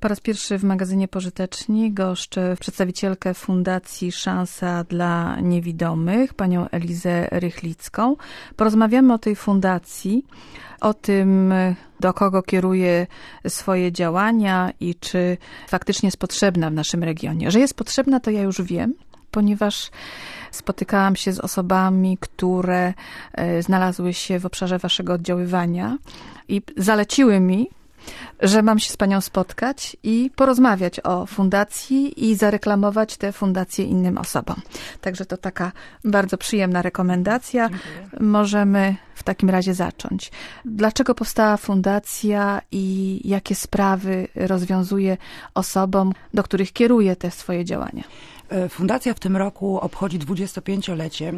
Po raz pierwszy w magazynie Pożyteczni goszczę przedstawicielkę Fundacji Szansa dla Niewidomych, panią Elizę Rychlicką. Porozmawiamy o tej fundacji, o tym, do kogo kieruje swoje działania i czy faktycznie jest potrzebna w naszym regionie. Że jest potrzebna, to ja już wiem, ponieważ spotykałam się z osobami, które e, znalazły się w obszarze waszego oddziaływania i zaleciły mi, że mam się z Panią spotkać i porozmawiać o fundacji i zareklamować tę fundację innym osobom. Także to taka bardzo przyjemna rekomendacja. Dziękuję. Możemy w takim razie zacząć. Dlaczego powstała fundacja i jakie sprawy rozwiązuje osobom, do których kieruje te swoje działania? E, fundacja w tym roku obchodzi 25-lecie.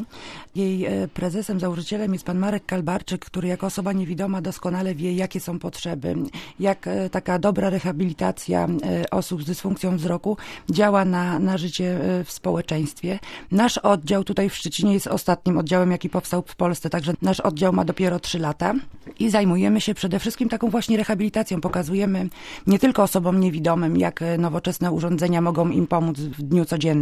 Jej e, prezesem, założycielem jest pan Marek Kalbarczyk, który jako osoba niewidoma doskonale wie, jakie są potrzeby, jak e, taka dobra rehabilitacja osób z dysfunkcją wzroku działa na, na życie w społeczeństwie. Nasz oddział tutaj w Szczecinie jest ostatnim oddziałem, jaki powstał w Polsce, także nasz oddział ma dopiero 3 lata i zajmujemy się przede wszystkim taką właśnie rehabilitacją. Pokazujemy nie tylko osobom niewidomym, jak nowoczesne urządzenia mogą im pomóc w dniu codziennym,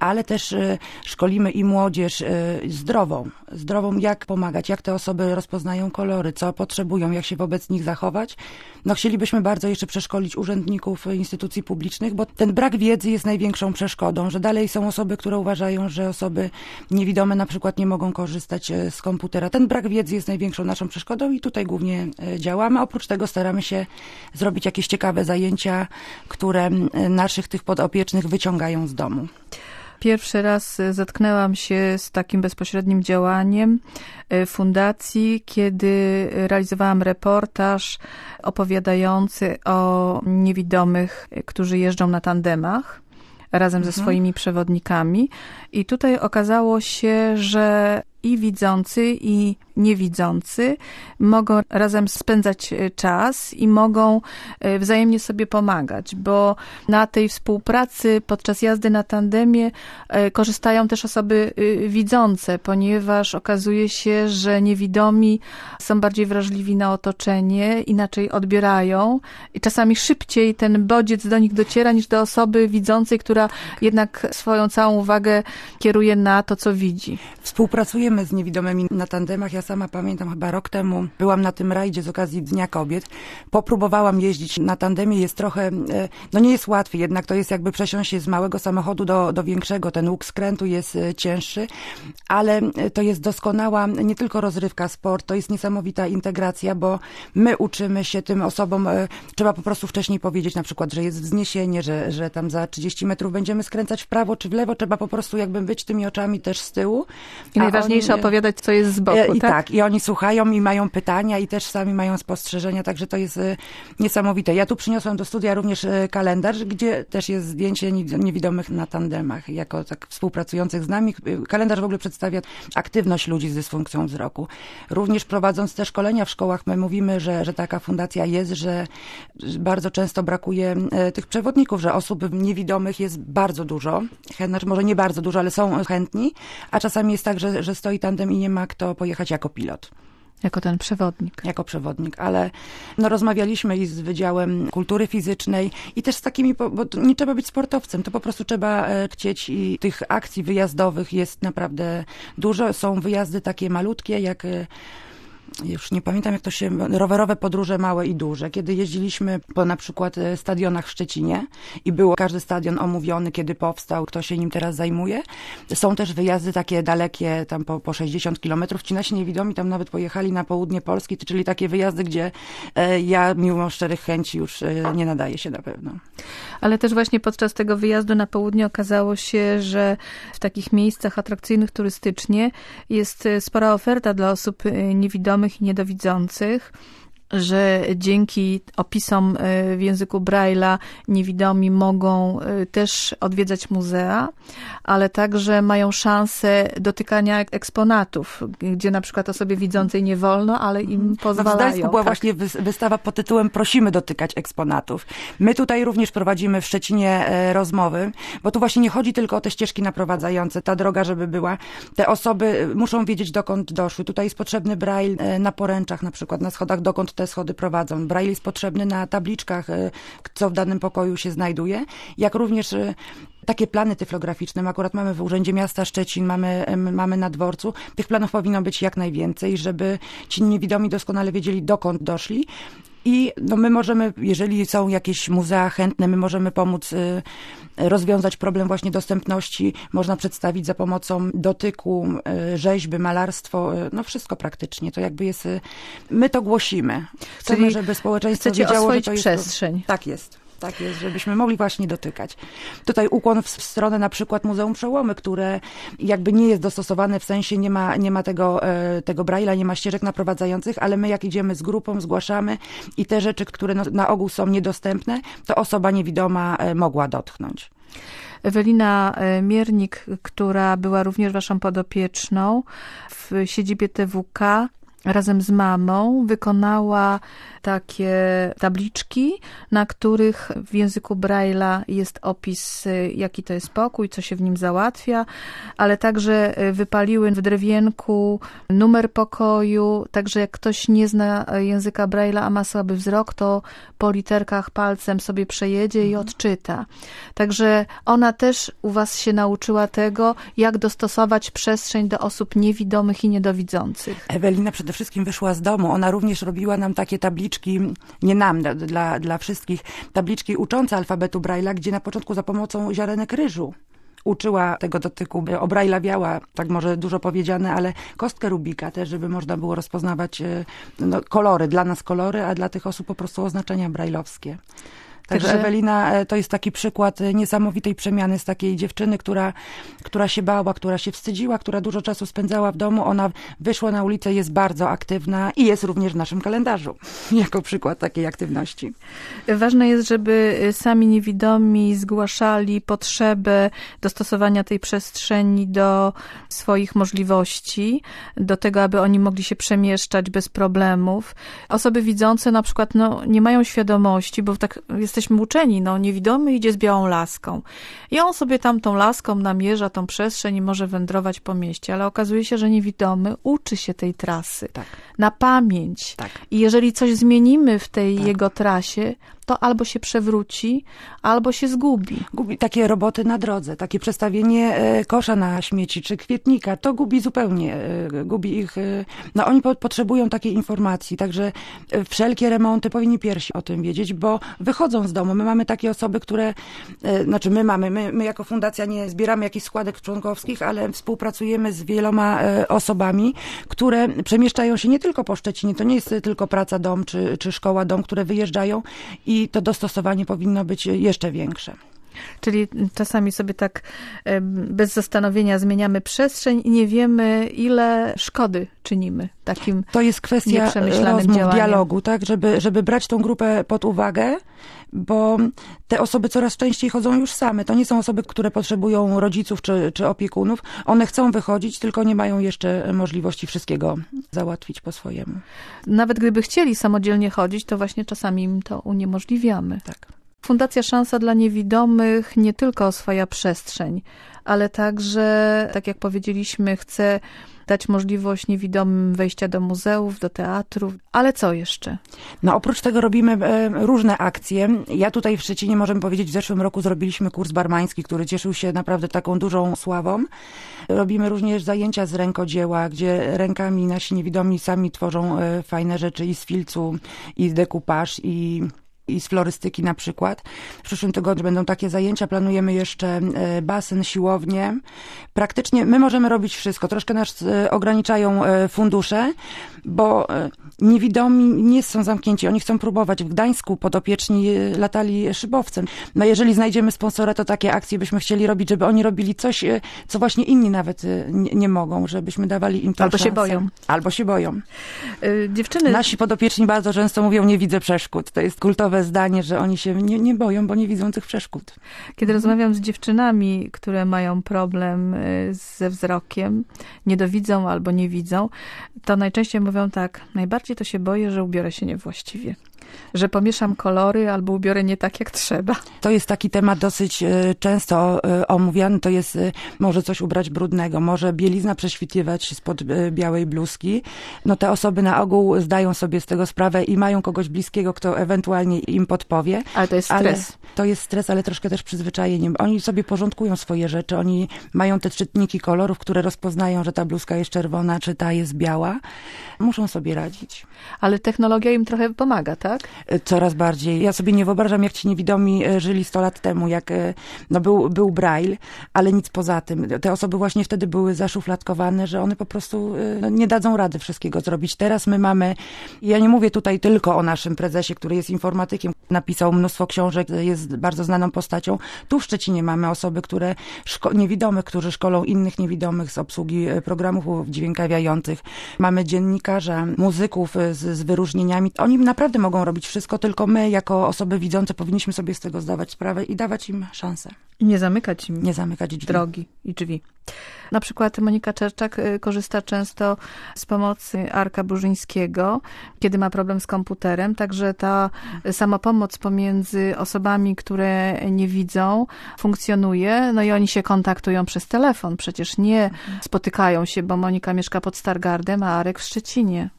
ale też e, szkolimy i młodzież e, zdrową, zdrową jak pomagać, jak te osoby rozpoznają kolory, co potrzebują, jak się wobec nich zachować. No chcielibyśmy bardzo jeszcze przeszkolić urzędników instytucji publicznych, bo ten brak wiedzy jest największą przeszkodą, że dalej są osoby, które uważają, że osoby niewidome na przykład nie mogą korzystać e, z komputera. Ten brak wiedzy jest największą naszą przeszkodą i tutaj głównie działamy. Oprócz tego staramy się zrobić jakieś ciekawe zajęcia, które naszych tych podopiecznych wyciągają z domu. Pierwszy raz zetknęłam się z takim bezpośrednim działaniem e, fundacji, kiedy realizowałam reportaż opowiadający o niewidomych, którzy jeżdżą na tandemach razem mhm. ze swoimi przewodnikami. I tutaj okazało się, że i widzący, i niewidzący mogą razem spędzać e, czas i mogą e, wzajemnie sobie pomagać, bo na tej współpracy podczas jazdy na tandemie e, korzystają też osoby widzące, ponieważ okazuje się, że niewidomi są bardziej wrażliwi na otoczenie, inaczej odbierają i czasami szybciej ten bodziec do nich dociera niż do osoby widzącej, która jednak swoją całą uwagę kieruje na to, co widzi. Współpracujemy z niewidomymi na tandemach. Ja sama pamiętam, chyba rok temu byłam na tym rajdzie z okazji Dnia Kobiet. Popróbowałam jeździć na tandemie. Jest trochę, e, no nie jest łatwiej, jednak to jest jakby przesiąść się z małego samochodu do, do większego. Ten łuk skrętu jest e, cięższy, ale e, to jest doskonała nie tylko rozrywka, sport, to jest niesamowita integracja, bo my uczymy się tym osobom, trzeba po prostu wcześniej powiedzieć na przykład, że jest wzniesienie, że, że tam za 30 metrów będziemy skręcać w prawo czy w lewo, trzeba po prostu jakby być tymi oczami też z tyłu. I najważniejsze oni, opowiadać, co jest z boku, I tak? tak? i oni słuchają i mają pytania i też sami mają spostrzeżenia, także to jest e, niesamowite. Ja tu przyniosłam do studia również e, kalendarz, gdzie też jest zdjęcie niewidomych na tandemach, jako tak współpracujących z nami. Kalendarz w ogóle przedstawia aktywność ludzi z dysfunkcją wzroku. Również prowadząc te szkolenia w szkołach, my mówimy, że, że taka fundacja jest, że bardzo często brakuje e, tych przewodników, że osób niewidomych jest bardzo dużo, znaczy może nie bardzo dużo, ale są chętni, a czasami jest tak, że, że stoi tandem i nie ma kto pojechać jako pilot. Jako ten przewodnik. Jako przewodnik, ale no, rozmawialiśmy i z Wydziałem Kultury Fizycznej i też z takimi, bo nie trzeba być sportowcem, to po prostu trzeba e, chcieć i tych akcji wyjazdowych jest naprawdę dużo. Są wyjazdy takie malutkie, jak e, już nie pamiętam jak to się, rowerowe podróże małe i duże, kiedy jeździliśmy po na przykład e, stadionach w Szczecinie i było każdy stadion omówiony, kiedy powstał, kto się nim teraz zajmuje. Są też wyjazdy takie dalekie, tam po, po 60 kilometrów. Ci nasi niewidomi tam nawet pojechali na południe Polski, czyli takie wyjazdy, gdzie e, ja mimo szczerych chęci już e, nie nadaję się na pewno. Ale też właśnie podczas tego wyjazdu na południe okazało się, że w takich miejscach atrakcyjnych turystycznie jest spora oferta dla osób niewidomych, niewidomych i niedowidzących że dzięki opisom e, w języku Braille'a niewidomi mogą e, też odwiedzać muzea, ale także mają szansę dotykania eksponatów, gdzie na przykład osobie widzącej nie wolno, ale im mhm. pozwalają. W Gdańsku była tak. właśnie wystawa pod tytułem Prosimy dotykać eksponatów. My tutaj również prowadzimy w Szczecinie e, rozmowy, bo tu właśnie nie chodzi tylko o te ścieżki naprowadzające, ta droga, żeby była. Te osoby muszą wiedzieć, dokąd doszły. Tutaj jest potrzebny Braille na poręczach, na przykład na schodach, dokąd te schody prowadzą. Braille jest potrzebny na tabliczkach, e, co w danym pokoju się znajduje, jak również e, takie plany tyflograficzne. My akurat mamy w Urzędzie Miasta Szczecin, mamy, mamy na dworcu. Tych planów powinno być jak najwięcej, żeby ci niewidomi doskonale wiedzieli, dokąd doszli. I no my możemy, jeżeli są jakieś muzea chętne, my możemy pomóc y, rozwiązać problem właśnie dostępności. Można przedstawić za pomocą dotyku, y, rzeźby, malarstwo, y, no wszystko praktycznie. To jakby jest, my to głosimy. Chcemy, Czyli żeby społeczeństwo wiedziało, że to jest... przestrzeń. Tak jest. Tak jest, żebyśmy mogli właśnie dotykać. Tutaj ukłon w stronę na przykład Muzeum Przełomy, które jakby nie jest dostosowane, w sensie nie ma, nie ma tego, e, tego braila, nie ma ścieżek naprowadzających, ale my jak idziemy z grupą, zgłaszamy i te rzeczy, które na ogół są niedostępne, to osoba niewidoma e, mogła dotknąć. Ewelina e, Miernik, która była również waszą podopieczną w siedzibie TWK, razem z mamą wykonała takie tabliczki, na których w języku Braille'a jest opis, y, jaki to jest pokój, co się w nim załatwia, ale także y, wypaliły w drewienku numer pokoju, także jak ktoś nie zna języka Braille'a, a ma słaby wzrok, to po literkach palcem sobie przejedzie i mhm. odczyta. Także ona też u was się nauczyła tego, jak dostosować przestrzeń do osób niewidomych i niedowidzących. Ewelina przede wszystkim wyszła z domu. Ona również robiła nam takie tabliczki, nie nam, dla, dla wszystkich, tabliczki uczące alfabetu Braille'a, gdzie na początku za pomocą ziarenek ryżu uczyła tego dotyku, obrajlawiała, tak może dużo powiedziane, ale kostkę Rubika też, żeby można było rozpoznawać e, no, kolory, dla nas kolory, a dla tych osób po prostu oznaczenia brajlowskie. Także Ewelina e, to jest taki przykład e, niesamowitej przemiany z takiej dziewczyny, która, która się bała, która się wstydziła, która dużo czasu spędzała w domu. Ona wyszła na ulicę, jest bardzo aktywna i jest również w naszym kalendarzu jako przykład takiej aktywności. Ważne jest, żeby e, sami niewidomi zgłaszali potrzebę dostosowania tej przestrzeni do swoich możliwości, do tego, aby oni mogli się przemieszczać bez problemów. Osoby widzące na przykład no, nie mają świadomości, bo tak jest jesteśmy uczeni, no niewidomy idzie z białą laską. I on sobie tam tą laską namierza tą przestrzeń i może wędrować po mieście, ale okazuje się, że niewidomy uczy się tej trasy tak. na pamięć. Tak. I jeżeli coś zmienimy w tej tak. jego trasie, to albo się przewróci, albo się zgubi. Gubi takie roboty na drodze, takie przestawienie e, kosza na śmieci czy kwietnika, to gubi zupełnie, e, gubi ich. E, no oni po potrzebują takiej informacji, także wszelkie remonty powinni pierwsi o tym wiedzieć, bo wychodzą z domu. My mamy takie osoby, które, znaczy my mamy, my, my jako fundacja nie zbieramy jakichś składek członkowskich, ale współpracujemy z wieloma osobami, które przemieszczają się nie tylko po Szczecinie, to nie jest tylko praca dom czy, czy szkoła dom, które wyjeżdżają i i to dostosowanie powinno być jeszcze większe. Czyli czasami sobie tak bez zastanowienia zmieniamy przestrzeń i nie wiemy, ile szkody czynimy takim To jest kwestia rozmów, działaniem. dialogu, tak, żeby, żeby brać tą grupę pod uwagę, bo te osoby coraz częściej chodzą już same. To nie są osoby, które potrzebują rodziców czy, czy opiekunów. One chcą wychodzić, tylko nie mają jeszcze możliwości wszystkiego załatwić po swojemu. Nawet gdyby chcieli samodzielnie chodzić, to właśnie czasami im to uniemożliwiamy. Tak. Fundacja Szansa dla Niewidomych nie tylko oswaja przestrzeń, ale także, tak jak powiedzieliśmy, chce dać możliwość niewidomym wejścia do muzeów, do teatrów. Ale co jeszcze? No oprócz tego robimy e, różne akcje. Ja tutaj w Szczecinie, możemy powiedzieć, w zeszłym roku zrobiliśmy kurs barmański, który cieszył się naprawdę taką dużą sławą. Robimy również zajęcia z rękodzieła, gdzie rękami nasi niewidomi sami tworzą e, fajne rzeczy i z filcu, i z dekupaż, i i z florystyki na przykład. W przyszłym tygodniu będą takie zajęcia, planujemy jeszcze e, basen, siłownię. Praktycznie my możemy robić wszystko. Troszkę nas e, ograniczają e, fundusze, bo niewidomi nie są zamknięci, oni chcą próbować. W Gdańsku podopieczni latali szybowcem. No jeżeli znajdziemy sponsora, to takie akcje byśmy chcieli robić, żeby oni robili coś, co właśnie inni nawet nie, nie mogą, żebyśmy dawali im to Albo szansę. się boją. Albo się boją. Dziewczyny... Nasi podopieczni bardzo często mówią, nie widzę przeszkód. To jest kultowe zdanie, że oni się nie, nie boją, bo nie widzą tych przeszkód. Kiedy rozmawiam z dziewczynami, które mają problem ze wzrokiem, niedowidzą albo nie widzą, to najczęściej mówią tak, najbardziej to się boję, że ubiorę się niewłaściwie. Że pomieszam kolory albo ubiorę nie tak, jak trzeba. To jest taki temat dosyć e, często e, omówiany. To jest, e, może coś ubrać brudnego, może bielizna prześwitywać spod białej bluzki. No te osoby na ogół zdają sobie z tego sprawę i mają kogoś bliskiego, kto ewentualnie im podpowie. Ale to jest stres. Ale to jest stres, ale troszkę też przyzwyczajenie. Oni sobie porządkują swoje rzeczy, oni mają te czytniki kolorów, które rozpoznają, że ta bluzka jest czerwona, czy ta jest biała. Muszą sobie radzić. Ale technologia im trochę pomaga, tak? E, coraz bardziej. Ja sobie nie wyobrażam, jak ci niewidomi e, żyli 100 lat temu, jak e, no był, był braille, ale nic poza tym. Te osoby właśnie wtedy były zaszufladkowane, że one po prostu no, nie dadzą rady wszystkiego zrobić. Teraz my mamy, ja nie mówię tutaj tylko o naszym prezesie, który jest informatykiem, napisał mnóstwo książek, jest bardzo znaną postacią. Tu w Szczecinie mamy osoby, które, niewidomych, którzy szkolą innych niewidomych z obsługi programów dźwiękawiających. Mamy dziennikarza, muzyków z, z wyróżnieniami. Oni naprawdę mogą robić wszystko, tylko my jako osoby widzące powinniśmy sobie z tego zdawać sprawę i dawać im szansę. I nie zamykać im nie zamykać drzwi. drogi i drzwi. Na przykład Monika Czerczak y, korzysta często z pomocy Arka Burzyńskiego, kiedy ma problem z komputerem, także ta samopomoc pomiędzy osobami, które nie widzą, funkcjonuje, no i oni się kontaktują przez telefon, przecież nie spotykają się, bo Monika mieszka pod Stargardem, a Arek w Szczecinie.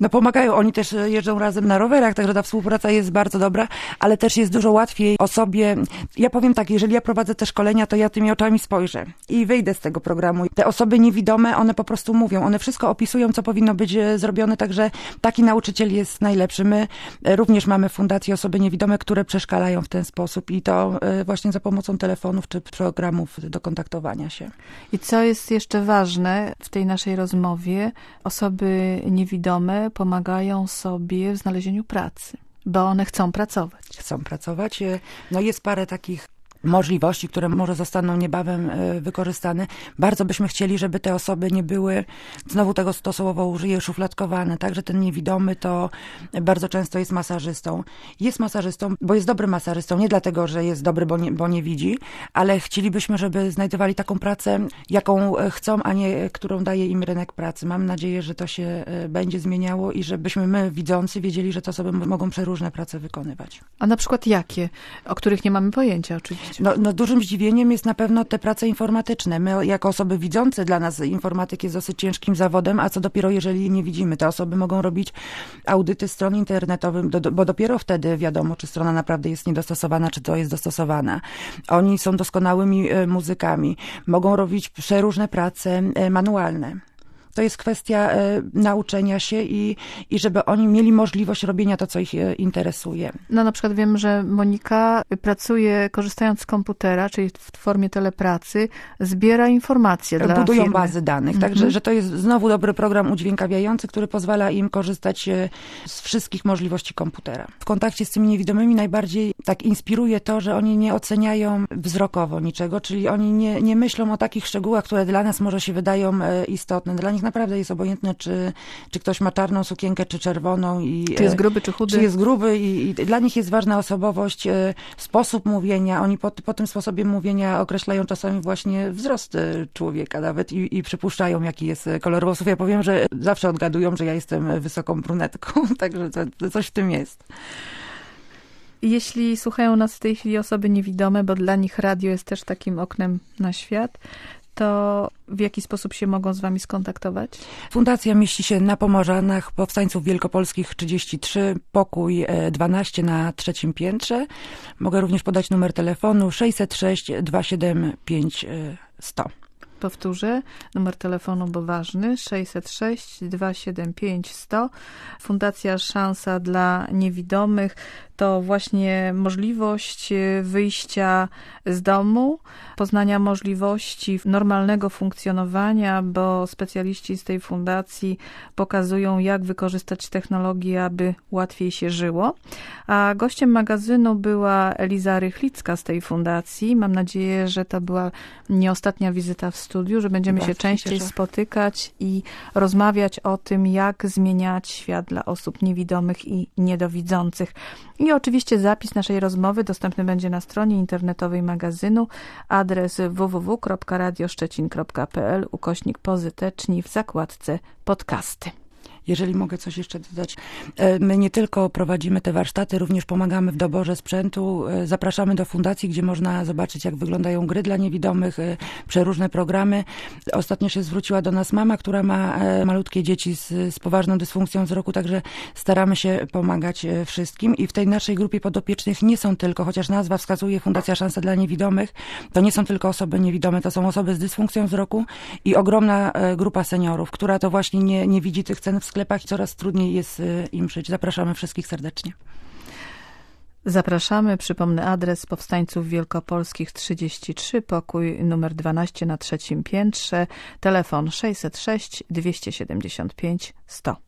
No pomagają, oni też e, jeżdżą razem na rowerach, także ta współpraca jest bardzo dobra, ale też jest dużo łatwiej osobie, ja powiem tak, jeżeli ja prowadzę te szkolenia, to ja tymi oczami spojrzę i wyjdę z tego programu. Te osoby niewidome, one po prostu mówią, one wszystko opisują, co powinno być e, zrobione, także taki nauczyciel jest najlepszy. My e, również mamy fundacje osoby niewidome, które przeszkalają w ten sposób i to właśnie za pomocą telefonów czy programów do kontaktowania się. I co jest jeszcze ważne w tej naszej rozmowie, osoby niewidome pomagają sobie w znalezieniu pracy, bo one chcą pracować. Chcą pracować. No jest parę takich możliwości, które może zostaną niebawem e, wykorzystane. Bardzo byśmy chcieli, żeby te osoby nie były, znowu tego stosowo użyję, szufladkowane. Także ten niewidomy to bardzo często jest masażystą. Jest masażystą, bo jest dobrym masażystą, nie dlatego, że jest dobry, bo nie, bo nie widzi, ale chcielibyśmy, żeby znajdowali taką pracę, jaką e, chcą, a nie którą daje im rynek pracy. Mam nadzieję, że to się e, będzie zmieniało i żebyśmy my, widzący, wiedzieli, że te osoby mogą przeróżne prace wykonywać. A na przykład jakie? O których nie mamy pojęcia oczywiście. No, no dużym zdziwieniem jest na pewno te prace informatyczne. My jako osoby widzące, dla nas informatyk jest dosyć ciężkim zawodem, a co dopiero jeżeli nie widzimy. Te osoby mogą robić audyty stron internetowych, bo dopiero wtedy wiadomo, czy strona naprawdę jest niedostosowana, czy to jest dostosowana. Oni są doskonałymi e, muzykami. Mogą robić przeróżne prace e, manualne. To jest kwestia e, nauczenia się i, i żeby oni mieli możliwość robienia to, co ich e, interesuje. No na przykład wiem, że Monika pracuje korzystając z komputera, czyli w formie telepracy, zbiera informacje dla Budują bazy danych, mhm. także że to jest znowu dobry program udźwiękawiający, który pozwala im korzystać e, z wszystkich możliwości komputera. W kontakcie z tymi niewidomymi najbardziej tak inspiruje to, że oni nie oceniają wzrokowo niczego, czyli oni nie, nie myślą o takich szczegółach, które dla nas może się wydają istotne. Dla nich naprawdę jest obojętne, czy, czy ktoś ma czarną sukienkę, czy czerwoną. I, czy jest gruby, czy chudy. Czy jest gruby i, i dla nich jest ważna osobowość, e, sposób mówienia. Oni po, po tym sposobie mówienia określają czasami właśnie wzrost e, człowieka nawet i, i przypuszczają, jaki jest kolor włosów. Ja powiem, że zawsze odgadują, że ja jestem wysoką brunetką, także coś w tym jest. Jeśli słuchają nas w tej chwili osoby niewidome, bo dla nich radio jest też takim oknem na świat, to w jaki sposób się mogą z wami skontaktować? Fundacja mieści się na Pomorzanach, Powstańców Wielkopolskich 33, pokój 12 e, na trzecim piętrze. Mogę również podać numer telefonu 606 275 100. Powtórzę, numer telefonu, bo ważny, 606 275 100. Fundacja Szansa dla Niewidomych to właśnie możliwość e, wyjścia z domu, poznania możliwości normalnego funkcjonowania, bo specjaliści z tej fundacji pokazują, jak wykorzystać technologię, aby łatwiej się żyło. A gościem magazynu była Eliza Rychlicka z tej fundacji. Mam nadzieję, że to była nie ostatnia wizyta w studiu, że będziemy Bardzo się częściej się spotykać i rozmawiać o tym, jak zmieniać świat dla osób niewidomych i niedowidzących. I oczywiście zapis naszej rozmowy dostępny będzie na stronie internetowej magazynu, adres www.radioszczecin.pl ukośnik pozyteczni w zakładce podcasty. Jeżeli mogę coś jeszcze dodać, e, my nie tylko prowadzimy te warsztaty, również pomagamy w doborze sprzętu. E, zapraszamy do fundacji, gdzie można zobaczyć, jak wyglądają gry dla niewidomych, e, przeróżne programy. Ostatnio się zwróciła do nas mama, która ma malutkie dzieci z, z poważną dysfunkcją wzroku, także staramy się pomagać wszystkim. I w tej naszej grupie podopiecznych nie są tylko, chociaż nazwa wskazuje Fundacja Szansa dla Niewidomych, to nie są tylko osoby niewidome, to są osoby z dysfunkcją wzroku i ogromna grupa seniorów, która to właśnie nie, nie widzi tych cen w sklepach coraz trudniej jest y, im żyć. Zapraszamy wszystkich serdecznie. Zapraszamy. Przypomnę adres Powstańców Wielkopolskich 33, pokój numer 12 na trzecim piętrze, telefon 606 275 100.